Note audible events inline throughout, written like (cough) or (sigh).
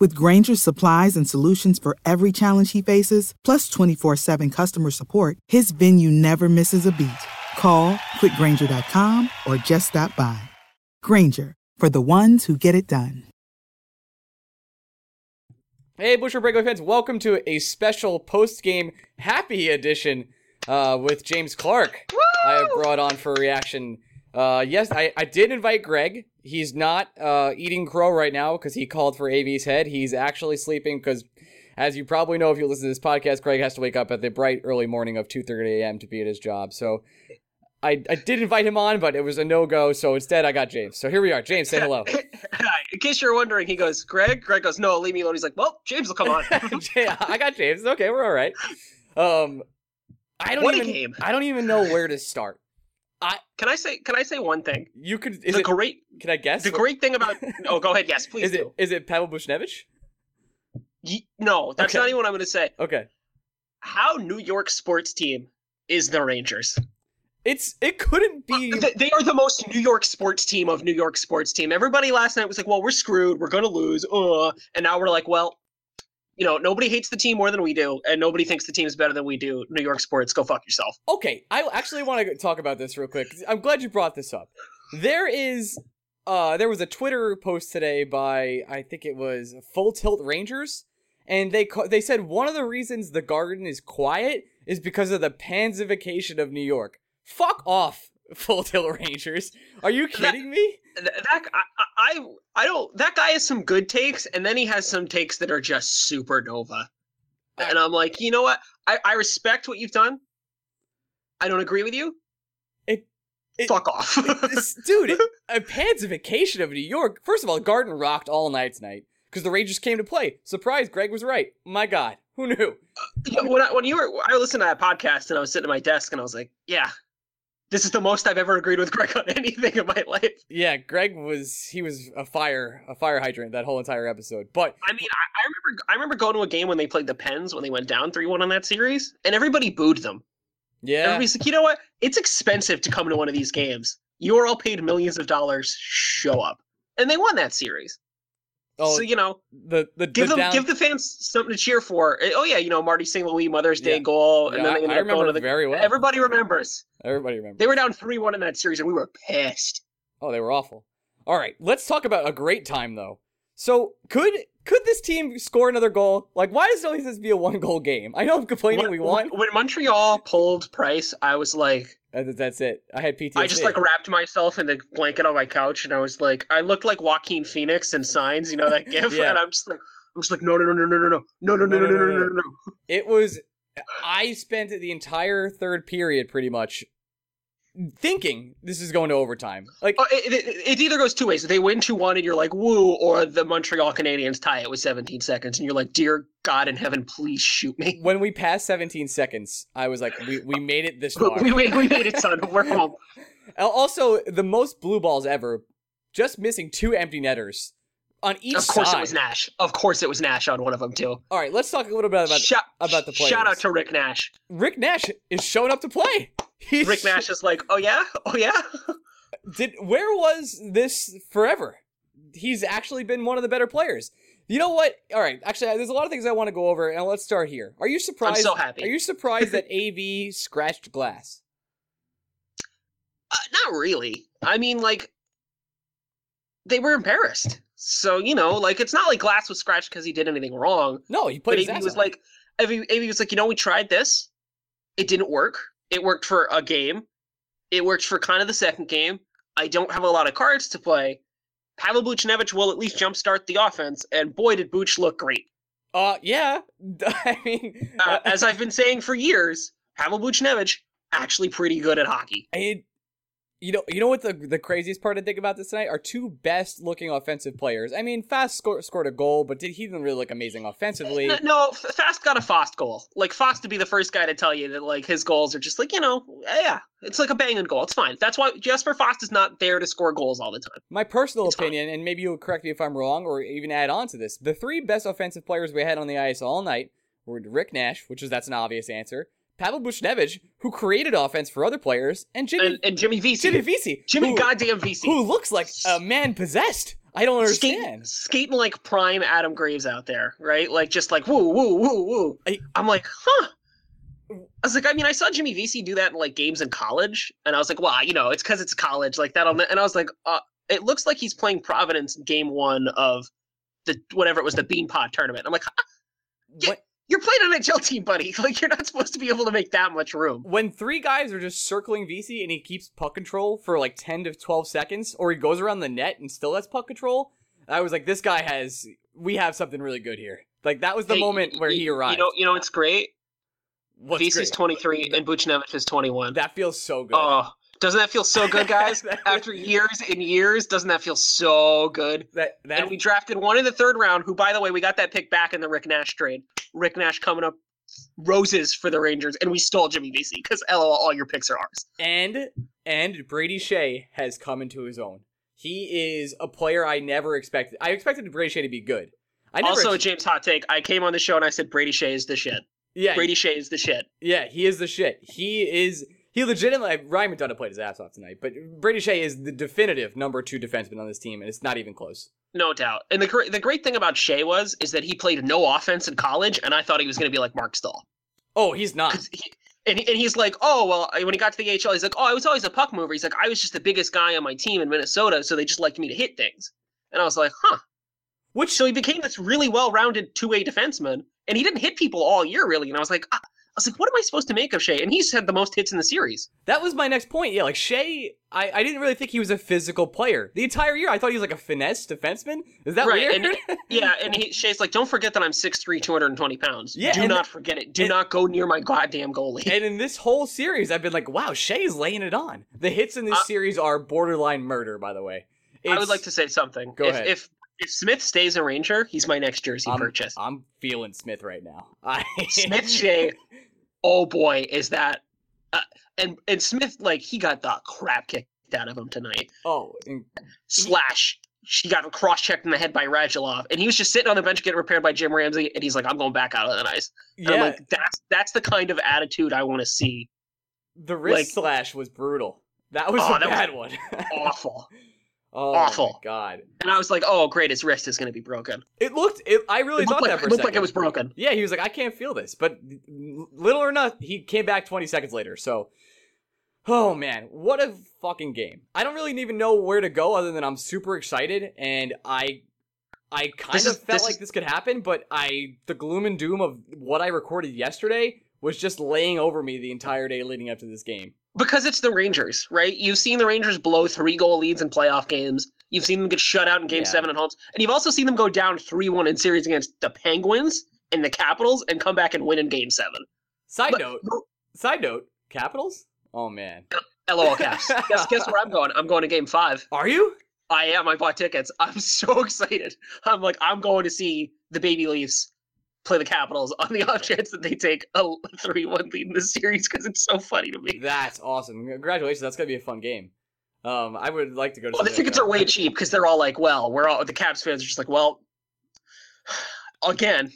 With Grainger's supplies and solutions for every challenge he faces, plus 24 7 customer support, his venue never misses a beat. Call quickgranger.com or just stop by. Grainger, for the ones who get it done. Hey, Busher Breakaway fans, welcome to a special post game happy edition uh, with James Clark. I have brought on for a reaction. Uh, yes, I, I did invite Greg. He's not uh, eating crow right now because he called for AV's head. He's actually sleeping because, as you probably know if you listen to this podcast, Greg has to wake up at the bright early morning of 2.30 a.m. to be at his job. So I, I did invite him on, but it was a no-go, so instead I got James. So here we are. James, say hello. (laughs) In case you're wondering, he goes, Greg? Greg goes, no, leave me alone. He's like, well, James will come on. (laughs) yeah, I got James. Okay, we're all right. Um, I don't What a even. game. I don't even know where to start. Can I say can I say one thing? You could. Is the it? great Can I guess? the great thing about Oh, go ahead. Yes, please Is it? do. Is it Pavel Buchnevich? Ye- no, that's Okay. not even what I'm going to say. Okay. How New York sports team is the Rangers? It's. It couldn't be. Th- They are the most New York sports team of New York sports team. Everybody last night was like, "Well, we're screwed. We're going to lose." Uh, and now we're like, "Well, you know, nobody hates the team more than we do, and nobody thinks the team's better than we do." New York sports, go fuck yourself. Okay, I actually want to talk about this real quick. I'm glad you brought this up. There is, uh, there was a Twitter post today by I think it was Full Tilt Rangers, and they ca- they said one of the reasons the Garden is quiet is because of the pansification of New York. Fuck off, Full Tilt Rangers. Are you kidding me? That I, I I don't that guy has some good takes and then he has some takes that are just supernova and i'm like you know what i, I respect what you've done i don't agree with you It- it- fuck off This- (laughs) dude, it- a pansification of New York. First of all, Garden rocked all night tonight because the Rangers came to play. Surprise, Greg was right. My God, who knew? Yeah, uh, (laughs) when, I, when you were i listened to that podcast and i was sitting at my desk and i was like yeah this is the most i've ever agreed with greg on (laughs) anything in my life Yeah, Greg was he was a fire a fire hydrant that whole entire episode. But i mean I, I remember i remember going to a game when they played the pens when they went down 3-1 on that series and everybody booed them yeah, Everybody's like, you know what? It's expensive to come to one of these games. You are all paid millions of dollars. Show up, and they won that series. Oh so you know, the the give the them down, give the fans something to cheer for. Eh, Oh yeah, you know Marty St. Louis Mother's Day Yeah. goal, Yeah, and then they I, remember to the. very well. Everybody remembers. Everybody remembers. They were down three one in that series, and we were pissed. oh, they were awful. All right, let's talk about a great time though. So could could this team score another goal? Like, why does it always have to be a one goal game? I know I'm complaining When, we won. when Montreal pulled Price, I was like, Uh, That's it. I had PTSD. I just like wrapped myself in the blanket on my couch, and I was like, I looked like Joaquin Phoenix in Signs, you know that gif, Yeah. and I'm just like, I'm just like, no, no, no, no, no, no, no, no, no, no, no, no, no, no, no. It was. I spent the entire third period pretty much thinking this is going to overtime. Like, Uh, It, it, it either goes two ways. They win 2 1 and you're like, woo, or the Montreal Canadiens tie it with 17 seconds and you're like, dear God in heaven, please shoot me. when we passed 17 seconds, I was like, we, we made it this (laughs) far. we, we, we made it, son. We're home. Also, the most blue balls ever, just missing two empty netters on each Of course side. it was Nash. Of course it was Nash on one of them, too. All right, let's talk a little bit about shout, about the players. Shout out to Rick Nash. Rick Nash is showing up to play. (laughs) He's, Rick Nash is like, oh yeah? Oh yeah? (laughs) did where was this forever? He's actually been one of the better players. You know what? All right, actually, there's a lot of things I want to go over, and let's start here. Are you surprised? I'm so happy. Are you surprised that AV scratched glass? Uh, not really. I mean, like, they were embarrassed. So you know, like it's not like Glass was scratched because he did anything wrong. No, he But played Avy ass was off. like, Avy, Avy was like, you know, we tried this. It didn't work. It worked for a game. It worked for kind of the second game. I don't have a lot of cards to play. Pavel Buchnevich will at least jumpstart the offense, and boy, did Buch look great. uh, yeah. (laughs) I mean, Uh, as I've been saying for years, Pavel Buchnevich actually pretty good at hockey. I, you know, you know what the the craziest part I think about this tonight are two best looking offensive players. I mean, Fast scored scored a goal, but did he didn't really look amazing offensively? Uh, no, F- Fast got a Fast goal. Like Fast to be the first guy to tell you that like his goals are just like you know, yeah, it's like a banging goal. It's fine. That's why Jesper Fast is not there to score goals all the time. My personal It's fine. opinion, and maybe you'll correct me if I'm wrong, or even add on to this. The three best offensive players we had on the ice all night were Rick Nash, which is that's an obvious answer. Pavel Buchnevich, who created offense for other players, and Jimmy And, and Jimmy Vesey, Jimmy Jimmy, who, goddamn Vesey, who looks like a man possessed. I don't skating, understand. skating like prime Adam Graves out there, right? Like just like woo woo woo woo. I- I'm like, huh. I was like, I mean, I saw Jimmy Vesey do that in like games in college, and I was like, well, you know, it's because it's college, like that'll. And I was like, uh, it looks like he's playing Providence game one of the whatever it was, the Beanpot tournament. I'm like, Yeah. When, you're playing an NHL team, buddy. (laughs) Like you're not supposed to be able to make that much room. when three guys are just circling Vesey and he keeps puck control for like 10 to 12 seconds, or he goes around the net and still has puck control, I was like, this guy has. We have something really good here. Like that was the Hey, moment where y- he arrived. You know, you know, it's great. What's Vesey's great? 23 and Buchnevich is 21. That feels so good. Oh, doesn't that feel so good, guys? (laughs) After years and years, doesn't that feel so good? that that and we drafted one in the third round, who, by the way, we got that pick back in the Rick Nash trade. Rick Nash coming up roses for the Rangers, and we stole Jimmy Vesey because LOL, all your picks are ours. and and Brady Skjei has come into his own. He is a player I never expected. I expected Brady Skjei to be good. I never Also, ex- James hot take. I came on the show and I said Brady Skjei is the shit. yeah, Brady Skjei is the shit. yeah, he is the shit. He is he legitimately Ryan McDonagh played his ass off tonight, but Brady Skjei is the definitive number two defenseman on this team, and it's not even close. No doubt. And the the great thing about Skjei was is that he played no offense in college, and I thought he was going to be like Marc Staal. Oh, he's not. he, and, and he's like, oh well, when he got to the AHL, he's like, oh, I was always a puck mover. He's like, I was just the biggest guy on my team in Minnesota, so they just liked me to hit things. And I was like, huh. Which So he became this really well-rounded two-way defenseman, and he didn't hit people all year really. And I was like, ah, was like, what am I supposed to make of Skjei? And he's had the most hits in the series. that was my next point. Yeah, like Skjei, I, I didn't really think he was a physical player the entire year. I thought he was like a finesse defenseman. Is that Right, weird? and- (laughs) Yeah, and he, (laughs) Skjei's like, don't forget that I'm 6'3", 220 pounds. Yeah, Do not forget it. Do and- not go near my goddamn goalie. And in this whole series, I've been like, wow, Skjei's laying it on. The hits in this Uh, series are borderline murder, by the way. I would like to say something. Go if, ahead. If if Smith stays a Ranger, he's my next jersey I'm, purchase. I'm feeling Smith right now. I, (laughs) Smith Skjei, oh boy, is that. Uh, and and Smith, like he got the crap kicked out of him tonight. Oh, and- Slash, she got cross checked in the head by Radulov, and he was just sitting on the bench getting repaired by Jim Ramsay, and he's like, "I'm going back out of the ice." And yeah, I'm like, "That's that's the kind of attitude I want to see." the wrist like- slash was brutal. That was Oh, a that was bad one. (laughs) Awful. Oh, awful. My God, And I was like, "Oh, great, his wrist is going to be broken." it looked. It, I really It thought looked, that like, for it looked like it was broken. Yeah, he was like, I can't feel this. But little or not, he came back 20 seconds later. So, oh man, what a fucking game. I don't really even know where to go other than I'm super excited and I. I kind This of is- felt this like is- this could happen, but I the gloom and doom of what I recorded yesterday was just laying over me the entire day leading up to this game. Because it's the Rangers, right? You've seen the Rangers blow three goal leads in playoff games. You've seen them get shut out in game Yeah. seven at home. And you've also seen them go down 3 1 in series against the Penguins and the Capitals and come back and win in game seven. Side But- note, side note, Capitals? Oh man. LOL caps. (laughs) guess, guess where I'm going? I'm going to game five. Are you? I am. I bought tickets. I'm (laughs) so excited. I'm like, I'm going to see the Baby Leafs play the Capitals on the (laughs) off chance that they take a 3 1 lead in the series because it's so funny to me. That's awesome. Congratulations. That's gonna be a fun game. Um, I would like to go to. Well, the tickets are way cheap because they're all like, well, we're all the Caps fans are just like, well, (sighs) again,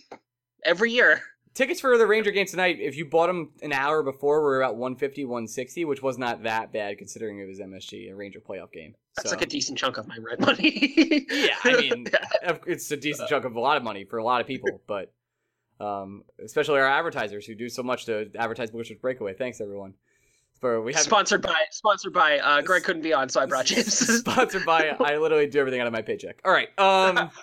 every year. Tickets for the Ranger game tonight, if you bought them an hour before, were about 150, 160, which was not that bad considering it was MSG, a Ranger playoff game. That's So, like a decent chunk of my red money. Yeah, I (laughs) mean, Yeah. it's a decent chunk of a lot of money for a lot of people, but um, especially our advertisers who do so much to advertise Bush's Breakaway. Thanks, everyone. For we have Sponsored by sponsored by uh, Greg couldn't be on, so I brought (laughs) James. sponsored by. (laughs) I literally do everything out of my paycheck. All right. Um. (laughs)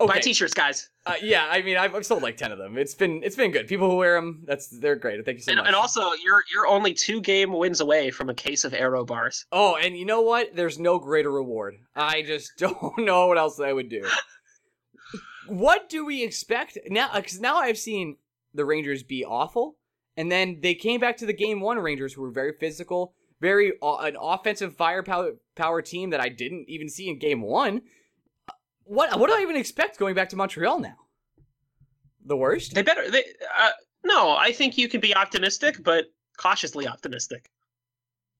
Buy Okay. t-shirts, guys. Uh, yeah, I mean, I've, I've sold like ten of them. It's been it's been good. People who wear them, that's they're great. Thank you so And, much. and also, you're you're only two game wins away from a case of arrow bars. oh, and you know what? There's no greater reward. I just don't know what else I would do. What do we expect now? Because now I've seen the Rangers be awful, and then they came back to the game one Rangers, who were very physical, very uh, an offensive firepower power team that I didn't even see in game one. What what do I even expect going back to Montreal now? The worst? They better. They uh, no. I think you can be optimistic, but cautiously optimistic.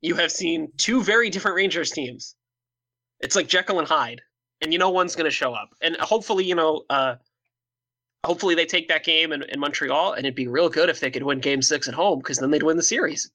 You have seen two very different Rangers teams. It's like Jekyll and Hyde, and you know one's going to show up, and hopefully, you know, uh, hopefully they take that game in, in Montreal, and it'd be real good if they could win Game Six at home, because then they'd win the series.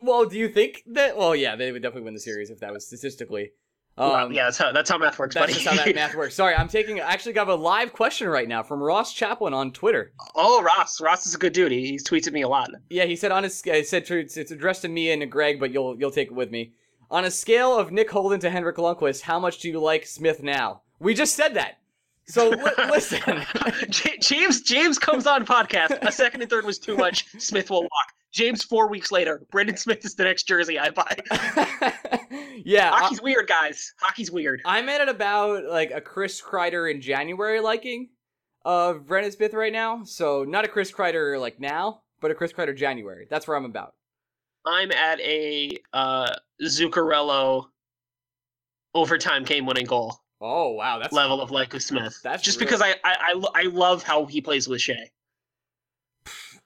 Well, do you think that? Well, yeah, they would definitely win the series if that was statistically. Um, Well, yeah, that's how that's how math works, that's buddy. just how that (laughs) math works. Sorry, I'm taking. I actually got a live question right now from Ross Chaplin on Twitter. oh, Ross, Ross is a good dude. He, he tweets at me a lot. Yeah, he said on his. He said to, it's addressed to me and to Greg, but you'll you'll take it with me. On a scale of Nick Holden to Henrik Lundqvist, how much do you like Smith now? We just said that. So li- (laughs) listen. James James comes on podcast. A second and third was too much. Smith will walk. James four weeks later. Brendan Smith is the next jersey I buy. (laughs) yeah, I, Hockey's weird, guys. Hockey's weird. I'm at about like a Chris Kreider in January liking of Brendan Smith right now. So not a Chris Kreider like now, but a Chris Kreider January. That's where I'm about. I'm at a uh, Zuccarello overtime game winning goal Oh wow, that's level of like with Smith. That's just real- because I, I I I love how he plays with Skjei.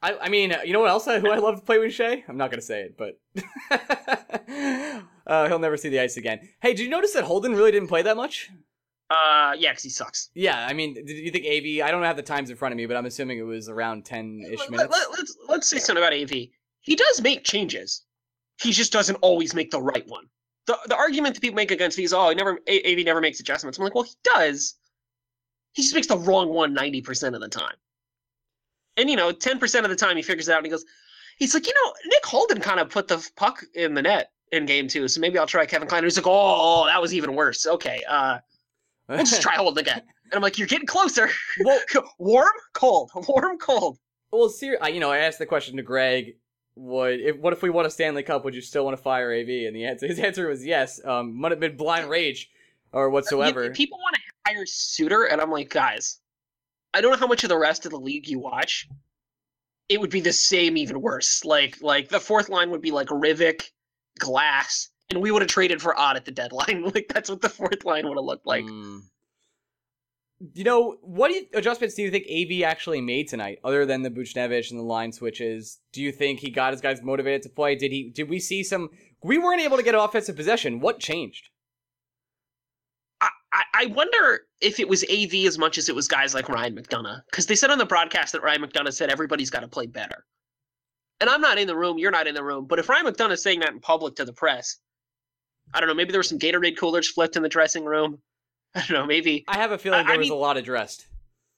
I, I mean, you know what else? I, who I love to play with Skjei? I'm not gonna say it, but (laughs) uh, he'll never see the ice again. Hey, did you notice that Holden really didn't play that much? Uh, yeah, because he sucks. Yeah, I mean, did you think AV? I don't have the times in front of me, but I'm assuming it was around ten ish Let, minutes. let, let's let's say something about AV. He does make changes. He just doesn't always make the right one. The the argument that people make against me is, oh, he never AV never makes adjustments. I'm like, well, he does. He just makes the wrong one 90% of the time. And you know, 10% of the time he figures it out and he goes, he's like, you know, Nick Holden kind of put the puck in the net in game two, so maybe I'll try Kevin Klein. He's like, oh, that was even worse. Okay, uh, we'll just try Holden again. (laughs) And I'm like, you're getting closer. well, (laughs) warm, cold, warm, cold. well, ser- I, you know, I asked the question to Greg. Would if what if we won a Stanley Cup? Would you still want to fire AV? And the answer, (laughs) his answer was yes. Um, might have been blind rage or You- whatsoever. people want to hire Suter, and I'm like, guys, I don't know how much of the rest of the league you watch. It would be the same, even worse. Like, like the fourth line would be like Rivik, Glass, and we would have traded for Ott at the deadline. (laughs) like that's what the fourth line would have looked like. Mm. You know, what do you, adjustments do you think AV actually made tonight, other than the Buchnevich and the line switches? Do you think he got his guys motivated to play? Did he? Did we see some? We weren't able to get offensive possession. What changed? I, I, I wonder if it was AV as much as it was guys like Ryan McDonagh, because they said on the broadcast that Ryan McDonagh said everybody's got to play better. And I'm not in the room, you're not in the room, but if Ryan McDonagh is saying that in public to the press, I don't know, maybe there were some Gatorade coolers flipped in the dressing room. (laughs) I don't know, maybe. I have a feeling there I was mean- a lot addressed.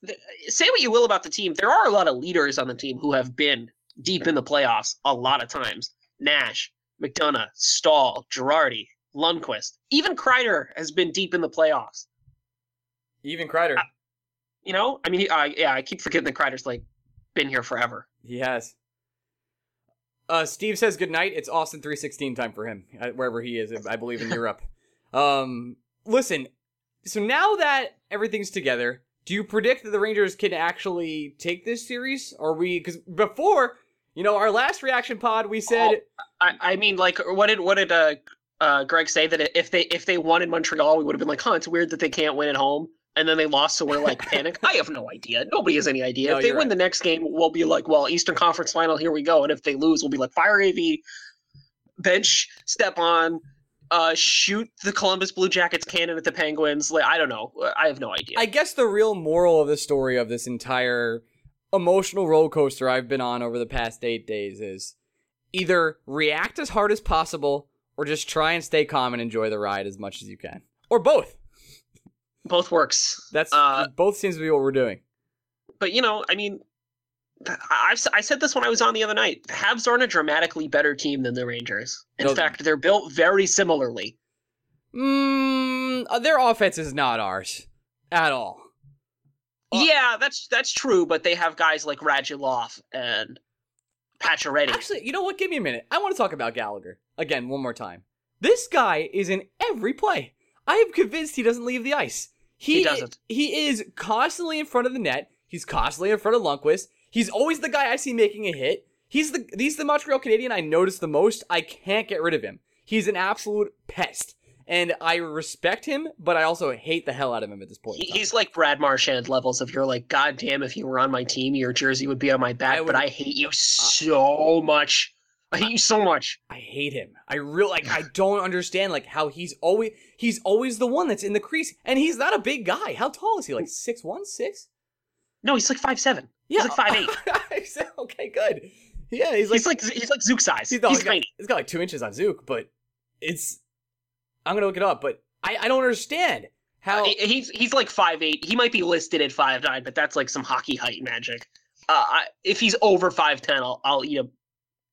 th- say what you will about the team, there are a lot of leaders on the team who have been deep in the playoffs a lot of times. Nash, McDonagh, Staal, Girardi, Lundqvist, even Kreider has been deep in the playoffs. Even Kreider, I- You know, I mean, uh, yeah, I keep forgetting that Kreider's like been here forever. he has. Uh, Steve says good night. It's Austin three sixteen time for him, uh, wherever he is. I believe in (laughs) Europe. Um, listen. So now that everything's together, do you predict that the Rangers can actually take this series? Or we? Because before, you know, our last reaction pod, we said I, I mean, like, what did what did uh, uh, Greg say that if they if they won in Montreal, we would have been like, huh, it's weird that they can't win at home, and then they lost, so we're like (laughs) panic. I have no idea. Nobody has any idea. No, if they win right. the next game, we'll be like, well, Eastern Conference Final, here we go. And if they lose, we'll be like, fire AV, bench, step on, uh, shoot the Columbus Blue Jackets cannon at the Penguins. Like, I don't know. I have no idea. I guess the real moral of the story of this entire emotional roller coaster I've been on over the past eight days is either react as hard as possible or just try and stay calm and enjoy the ride as much as you can. Or both. Both works. That's Uh, both seems to be what we're doing. but you know, I mean, I've, I said this when I was on the other night. The Habs aren't a dramatically better team than the Rangers. In No. fact, they're built very similarly. Mm, uh, their offense is not ours at all. Well- yeah, that's that's true, but they have guys like Radulov and Pacioretty. Actually, you know what? Give me a minute. I want to talk about Gallagher again one more time. This guy is in every play. I am convinced he doesn't leave the ice. He, He doesn't. He is constantly in front of the net. He's constantly in front of Lundqvist. He's always the guy I see making a hit. He's the he's the Montreal Canadian I notice the most. I can't get rid of him. He's an absolute pest. And I respect him, but I also hate the hell out of him at this point. He- He's like Brad Marchand levels of you're like, God damn, if you were on my team, your jersey would be on my back, I would- but I hate you so much. I hate you so much. I hate him. I really like. I don't understand like how he's always he's always the one that's in the crease, and he's not a big guy. How tall is he? Like six one, six? No, he's like five seven. Yeah, He's like 5'8". (laughs) okay, good. Yeah, he's like He's like he's like Zook size. he's, He's, he's got, tiny. he's got like two inches on Zook, but it's. I'm gonna look it up, but I I don't understand how. Uh, he's he's like five eight. He might be listed at five nine, but that's like some hockey height magic. Uh, I, if he's over five ten, I'll I'll eat a,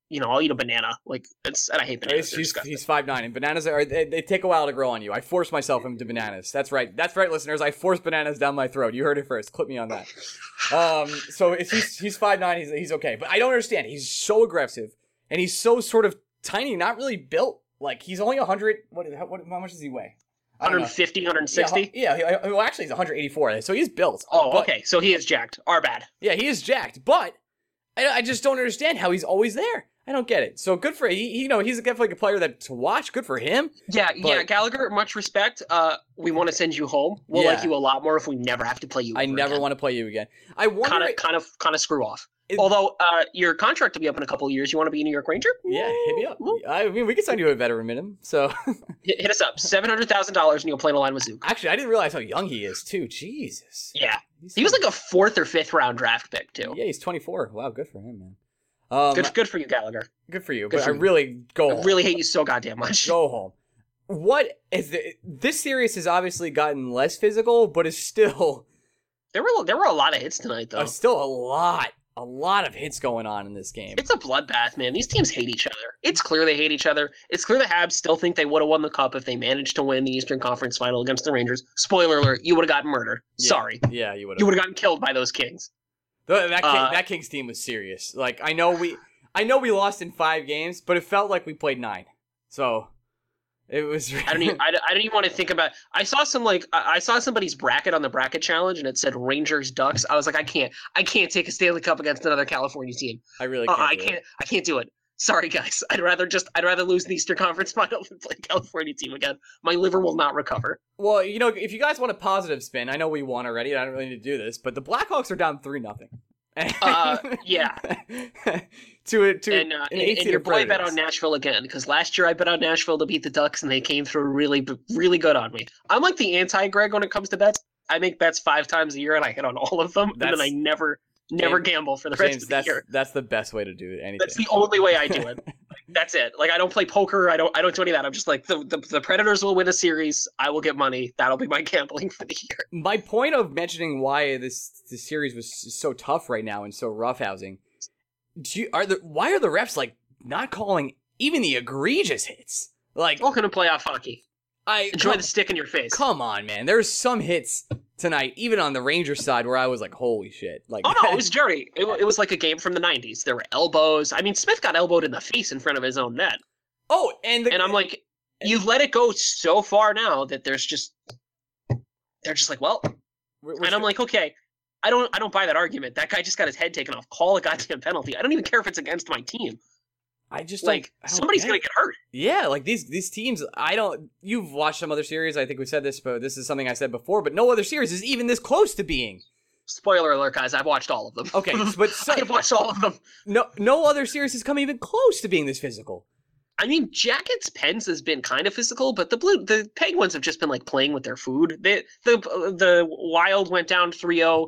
you know, I'll eat a banana. Like it's and I hate bananas. He's, he's, five nine, and bananas are they, they take a while to grow on you. I force myself into bananas. That's right. That's right, listeners. I force bananas down my throat. You heard it first. Clip me on that. Um, so if he's he's five nine, he's he's okay. But I don't understand. He's so aggressive, and he's so sort of tiny, not really built. Like he's only hundred. What, how, what? How much does he weigh? I don't know. 150, 160. Yeah, yeah, well, actually, he's 184, so he's built. Oh, But- okay. So he is jacked. Our bad. Yeah, he is jacked, but I, I just don't understand how he's always there. I don't get it. So good for he, you know he's definitely a player that to watch. Good for him. Yeah, yeah, Gallagher. Much respect. Uh, we want to send you home. We'll Yeah. like you a lot more if we never have to play you. I never want to play you again. I wonder. Kind of, kind of, kind of screw off. It- Although uh, your contract will be up in a couple of years. You want to be a New York Ranger? yeah, hit me up. I mean, we can sign you a veteran minimum. So (laughs) Hit, hit us up. Seven hundred thousand dollars, and you'll play in a line with Zook. actually, I didn't realize how young he is too. Jesus. Yeah, He's he was like a fourth or fifth round draft pick too. Yeah, he's 24. Wow, good for him, man. Um, Good, good, for you, Gallagher. Good for you. good but for I you. really go. I home. really hate you so goddamn much. go home. What is the, this series has obviously gotten less physical, but is still (laughs) There were there were a lot of hits tonight though. uh, still a lot, a lot of hits going on in this game. It's a bloodbath, man. These teams hate each other. It's clear they hate each other. It's clear the Habs still think they would have won the cup if they managed to win the Eastern Conference Final against the Rangers. Spoiler alert: you would have gotten murdered. Yeah. Sorry, Yeah, you would have. you would have gotten killed by those Kings. That King, Uh, that Kings team was serious. Like I know we, I know we lost in five games, but it felt like we played nine. So it was. I don't even. (laughs) I, don't- I don't even want to think about. I saw some like I I saw somebody's bracket on the bracket challenge, and it said Rangers Ducks. I was like, I can't. I can't take a Stanley Cup against another California team. I really Uh, can't. I do it. can't. I can't do it. Sorry, guys. I'd rather just. I'd rather lose the Eastern Conference (laughs) Final than play California team again. My liver will not recover. Well, you know, if you guys want a positive spin, I know we won already. I don't really need to do this, but the Blackhawks are down three nothing. Uh, yeah. (laughs) to it to and uh, an and, and your boy bet on Nashville again because last year I bet on Nashville to beat the Ducks and they came through really, really good on me. I'm like the anti-Greg when it comes to bets. I make bets five times a year and I hit on all of them, and then I never, never gamble for the rest James, of the that's year. that's the best way to do anything. That's the only way I do it. (laughs) That's it. Like I don't play poker. I don't. I don't do any of that. I'm just like the, the the Predators will win a series. I will get money. That'll be my (laughs) gambling for the year. My point of mentioning why this this series was so tough right now and so roughhousing. Do you, are the why are the refs like not calling even the egregious hits? Like Welcome to playoff hockey. I Enjoy come, the stick in your face. come on, man. There's some hits tonight, even on the Rangers side, where I was like, "Holy shit!" Like, Oh no, it was dirty. It, it was like a game from the '90s. There were elbows. I mean, Smith got elbowed in the face in front of his own net. oh, and the, and I'm like, you've let it go so far now that there's just they're just like, well, we're- we're and I'm sure- like, okay, I don't I don't buy that argument. That guy just got his head taken off. Call a goddamn penalty. I don't even care if it's against my team. I just Like don't, I don't somebody's gonna get hurt. Yeah, like these these teams, I don't. You've watched some other series. I think we said this, but this is something I said before. But no other series is even this close to being Spoiler alert, guys. I've watched all of them. okay. (laughs) but so, I've watched all of them. no no other series has come even close to being this physical. I mean, Jackets Pens has been kind of physical, but the blue the Penguins have just been like playing with their food. They, the the Wild went down 3-0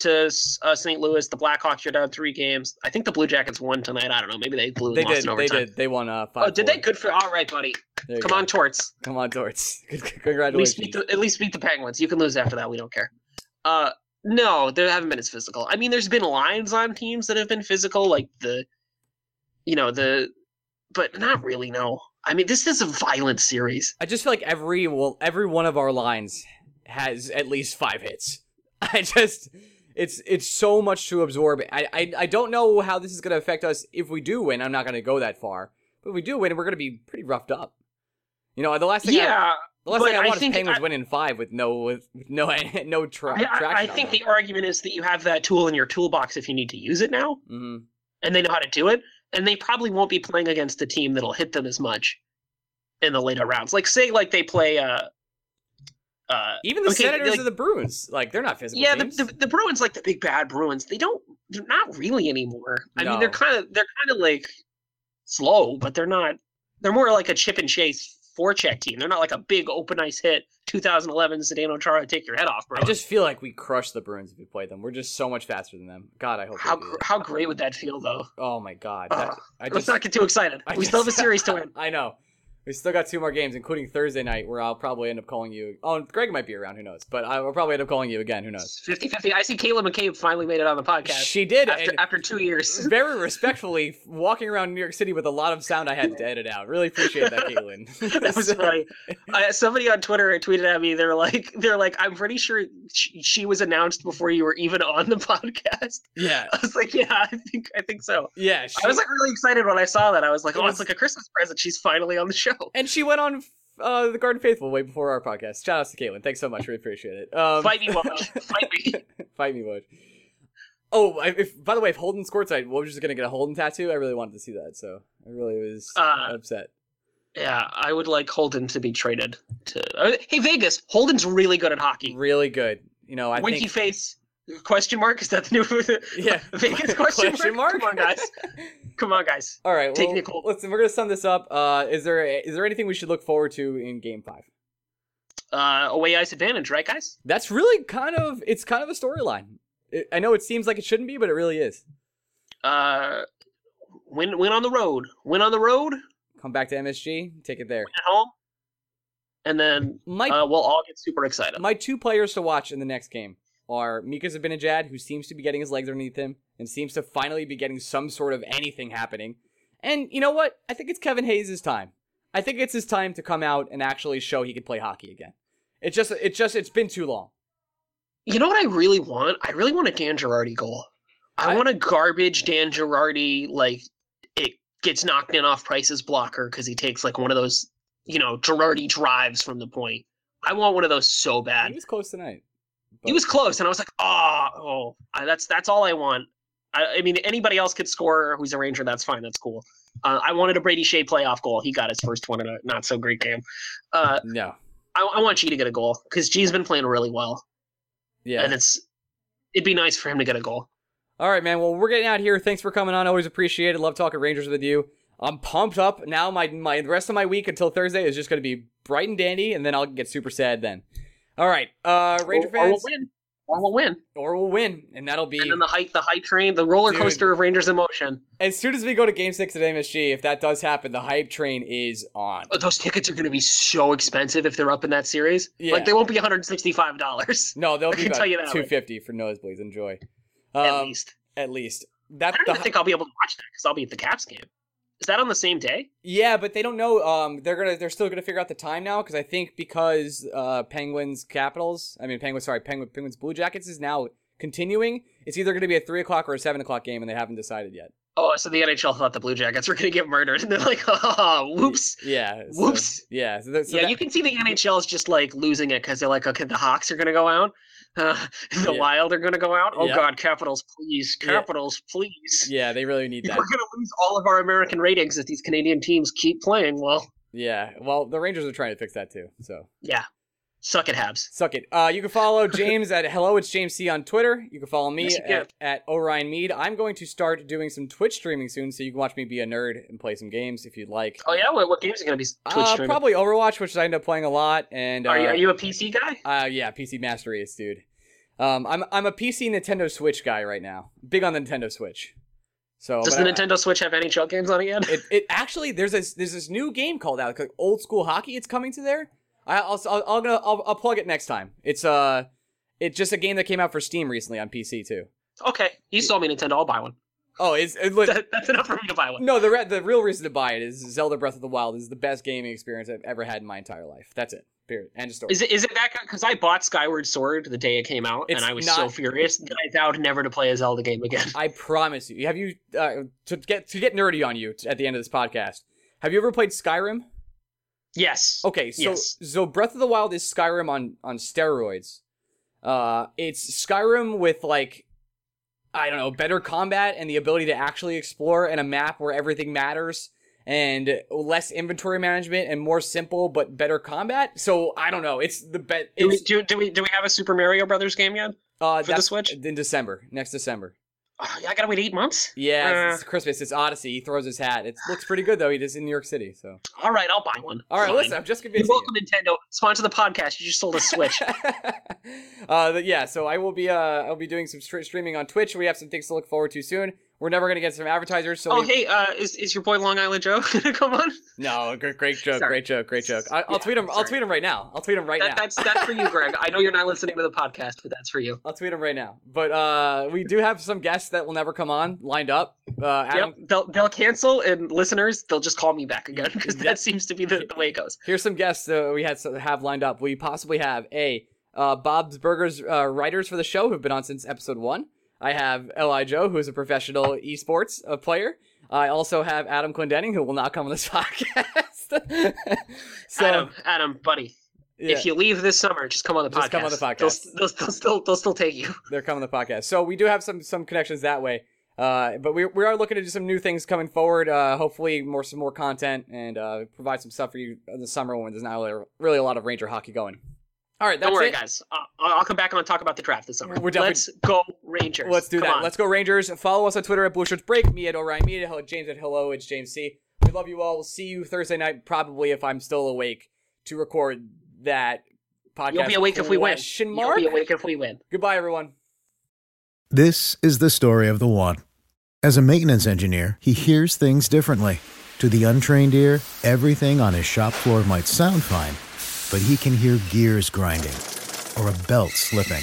to uh, St. Louis. The Blackhawks are down three games. I think the Blue Jackets won tonight. I don't know. Maybe they blew They did. They did. They won. Uh, five. Oh, did they? Good for all right, buddy. Come go. on, Torts. come on, Torts. (laughs) Good- At least Congratulations. the at least beat the Penguins. You can lose after that. We don't care. Uh, No, they haven't been as physical. I mean, there's been lines on teams that have been physical, like the, you know, the, but not really. No, I mean, this is a violent series. I just feel like every well, every one of our lines has at least five hits. (laughs) I just, it's it's so much to absorb. I I, I don't know how this is going to affect us if we do win. I'm not going to go that far, but if we do win, we're going to be pretty roughed up. You know, the last thing I, Yeah, the last thing I I want is Penguins I- winning five with no with no (laughs) no tra- I, I, traction. I think the argument is that you have that tool in your toolbox if you need to use it now, hmm and they know how to do it, and they probably won't be playing against a team that'll hit them as much in the later rounds. Like say, like they play. uh uh, Even the okay, Senators like- or the Bruins, like they're not physical. Yeah, the, the the Bruins like the big bad Bruins. They don't. They're not really anymore. I mean, they're kind of they're kind of like slow, but they're not. They're more like a chip and chase forecheck team. They're not like a big open ice hit. 2011 Zdeno Chara, take your head off, bro. I just feel like we crush the Bruins if we play them. We're just so much faster than them. God, I hope. how gr- how great would that feel though? Oh my God, that. (sighs) I let's not get too excited. I we still have a series to (laughs) win. I know. We still got two more games, including Thursday night, where I'll probably end up calling you. Oh, Greg might be around. Who knows? But I will probably end up calling you again. Who knows? 50-50. I see Caitlin McCabe finally made it on the podcast She did, after, after two years. (laughs) very respectfully walking around New York City with a lot of sound I had to edit out. Really appreciate that, Caitlin. (laughs) (laughs) that was funny. I, somebody on Twitter tweeted at me. They're like, they're like, I'm pretty sure she, she was announced before you were even on the podcast. yeah, I was like, yeah, I think I think so. yeah. She, I was like really excited when I saw that. I was like, oh, it's like a Christmas present. She's finally on the show. And she went on uh, the Garden Faithful way before our podcast. Shout out to Caitlin. Thanks so much. We appreciate it. Um, Fight me, Woj. Fight me. (laughs) Fight me, Woj. Oh, I- if by the way, if Holden scored tonight, Woj was just gonna get a Holden tattoo. I really wanted to see that, so I really was Uh, upset. Yeah, I would like Holden to be traded to. uh, hey, Vegas. Holden's really good at hockey. Really good. You know, I Winky think. face? Question mark? Is that the new (laughs) Yeah. Vegas question, Question mark? Come on, guys. (laughs) Come on, guys. All right. Take Well, Nicole. listen, we're gonna sum this up. Uh, is there is there anything we should look forward to in Game Five? Uh, away ice advantage, right, guys? That's really kind of it's kind of a storyline. I know it seems like it shouldn't be, but it really is. Uh, win, win on the road. Win on the road. Come back to MSG, take it there. at home, and then My uh, we'll all get super excited. my two players to watch in the next game are Mika Zibanejad, who seems to be getting his legs underneath him and seems to finally be getting some sort of anything happening. And you know what? I think it's Kevin Hayes' time. I think it's his time to come out and actually show he can play hockey again. It's just it's just it's been too long. You know what I really want? I really want a Dan Girardi goal. I, I- want a garbage Dan Girardi like it gets knocked in off Price's blocker because he takes like one of those you know Girardi drives from the point. I want one of those so bad. He was close tonight. He was close, and I was like, oh, oh, I, that's that's all I want. I, I mean, anybody else could score who's a Ranger. That's fine. That's cool. Uh, I wanted a Brady Skjei playoff goal. He got his first one in a not so great game. Uh, No. I, I want G to get a goal because G's been playing really well, Yeah. and it's it'd be nice for him to get a goal. All right, man. Well, we're getting out here. Thanks for coming on. Always appreciate it. Love talking Rangers with you. I'm pumped up now. My my the rest of my week until Thursday is just going to be bright and dandy, and then I'll get super sad then. All right, uh, Ranger or, or we'll fans, win. Or we'll win. or we'll win, and that'll be And then the hype, the hype train, the roller Dude. coaster of Rangers emotion. as soon as we go to Game Six at MSG. If that does happen, the hype train is on. But those tickets are going to be so expensive if they're up in that series. Yeah. Like they won't be 165 dollars No, they'll I be about tell you that, two fifty for nosebleeds. Enjoy. at Um, least. At least I don't the, even think I'll be able to watch that because I'll be at the Caps game. Is that on the same day? Yeah, but they don't know. Um, they're gonna they're still gonna figure out the time now because I think because uh Penguins Capitals, I mean Penguins, sorry, Penguin, Penguins Blue Jackets is now continuing. It's either gonna be a three o'clock or a seven o'clock game, and they haven't decided yet. Oh, so the NHL thought the Blue Jackets were going to get murdered, and they're like, (laughs) "Oh, whoops." Yeah. so- Whoops. yeah. So, that- so yeah, that- you can see the NHL is just like losing it because they're like, okay, the Hawks are going to go out, uh, (laughs) the Yeah. Wild are going to go out. Oh Yeah. God, Capitals, please, Yeah. Capitals, please. Yeah, they really need (laughs) that. We're going to lose all of our American ratings if these Canadian teams keep playing. Well, Yeah. Well, the Rangers are trying to fix that too. So yeah, suck it, Habs. suck it. Uh, you can follow (laughs) James at hello it's James C on Twitter. You can follow me Yes, can. at, at Orion Mead. I'm going to start doing some Twitch streaming soon, so you can watch me be a nerd and play some games if you'd like. Oh yeah, what, what games are going to be Twitch Uh, probably Overwatch, which I end up playing a lot, and uh, Are you, are you a PC guy? Uh, yeah, PC Master Race, dude. Um, I'm I'm a PC Nintendo Switch guy right now. Big on the Nintendo Switch. So Does the I- Nintendo Switch have NHL games on it yet? It, it actually there's this there's this new game called out like old school hockey. It's coming to there. I, I'll I'll, I'll, gonna, I'll I'll plug it next time. It's uh, It's just a game that came out for Steam recently on PC too. Okay, you sold me Nintendo. I'll buy one. Oh, it's it, look, That, (laughs) that's enough for me to buy one. no. The re- the real reason to buy it is Zelda Breath of the Wild is the best gaming experience I've ever had in my entire life. That's it. Period. End of story. Is it is it that because I bought Skyward Sword the day it came out It's and I was so furious that I vowed never to play a Zelda game again. I promise you. Have you uh, to get to get nerdy on you t- at the end of this podcast? Have you ever played Skyrim? Yes. Okay, so Yes. so Breath of the Wild is Skyrim on on steroids. Uh, it's Skyrim with like I don't know, better combat and the ability to actually explore and a map where everything matters and less inventory management and more simple but better combat. So I don't know. It's the bet. Do we, do, do we do we have a Super Mario Brothers game yet? uh, for the that's Switch? in December, next December. Oh, I gotta wait eight months. Yeah, Uh. it's, it's Christmas. It's Odyssey. He throws his hat. It looks pretty good though. He is in New York City. So All right, I'll buy one. all right, Fine. listen. I'm just You're convincing you. welcome, Nintendo. Sponsor the podcast. You just sold a Switch. (laughs) uh, yeah, so I will be uh, I'll be doing some streaming on Twitch. We have some things to look forward to soon. We're never gonna get some advertisers. So oh, we- hey, uh, is, is your boy Long Island Joe (laughs) gonna come on? no, great, great joke, Sorry. great joke, great joke. I, I'll Yeah, tweet him. I'll tweet him right now. I'll tweet him right That, now. that's that's for you, Greg. I know you're not listening to the podcast, but that's for you. I'll tweet him right now. But uh, we do have some guests that will never come on lined up. Uh, Adam, Yep, they'll they'll cancel, and listeners, they'll just call me back again because that seems to be the, the way it goes. here's some guests that we had have lined up. We possibly have a uh, Bob's Burgers uh, writers for the show who've been on since episode one. I have Li Joe, who is a professional esports uh, player. I also have Adam Clendenning, who will not come on this (laughs) podcast. (laughs) so, Adam, Adam, buddy, yeah, if you leave this summer, just come on the podcast. Just come on the podcast. They'll, they'll, they'll still they'll still take you. (laughs) they're coming on the podcast. So we do have some some connections that way. Uh, but we, we are looking to do some new things coming forward. Uh, hopefully more some more content and uh, provide some stuff for you in the summer when there's not really, really a lot of Ranger hockey going. All right, that's Don't worry, it. guys. I'll I'll come back and talk about the draft this summer. We're definitely- Let's go Rangers. Let's do Come that. on. Let's go Rangers. Follow us on Twitter at Blue Shirts Break. Me at Orion Media. Hello, James at Hello. It's James C. We love you all. We'll see you Thursday night, probably if I'm still awake to record that podcast. You'll be awake if we win. Question You'll be awake if we win. Goodbye, everyone. This is the story of the one. As a maintenance engineer, he hears things differently. To the untrained ear, everything on his shop floor might sound fine, but he can hear gears grinding or a belt slipping.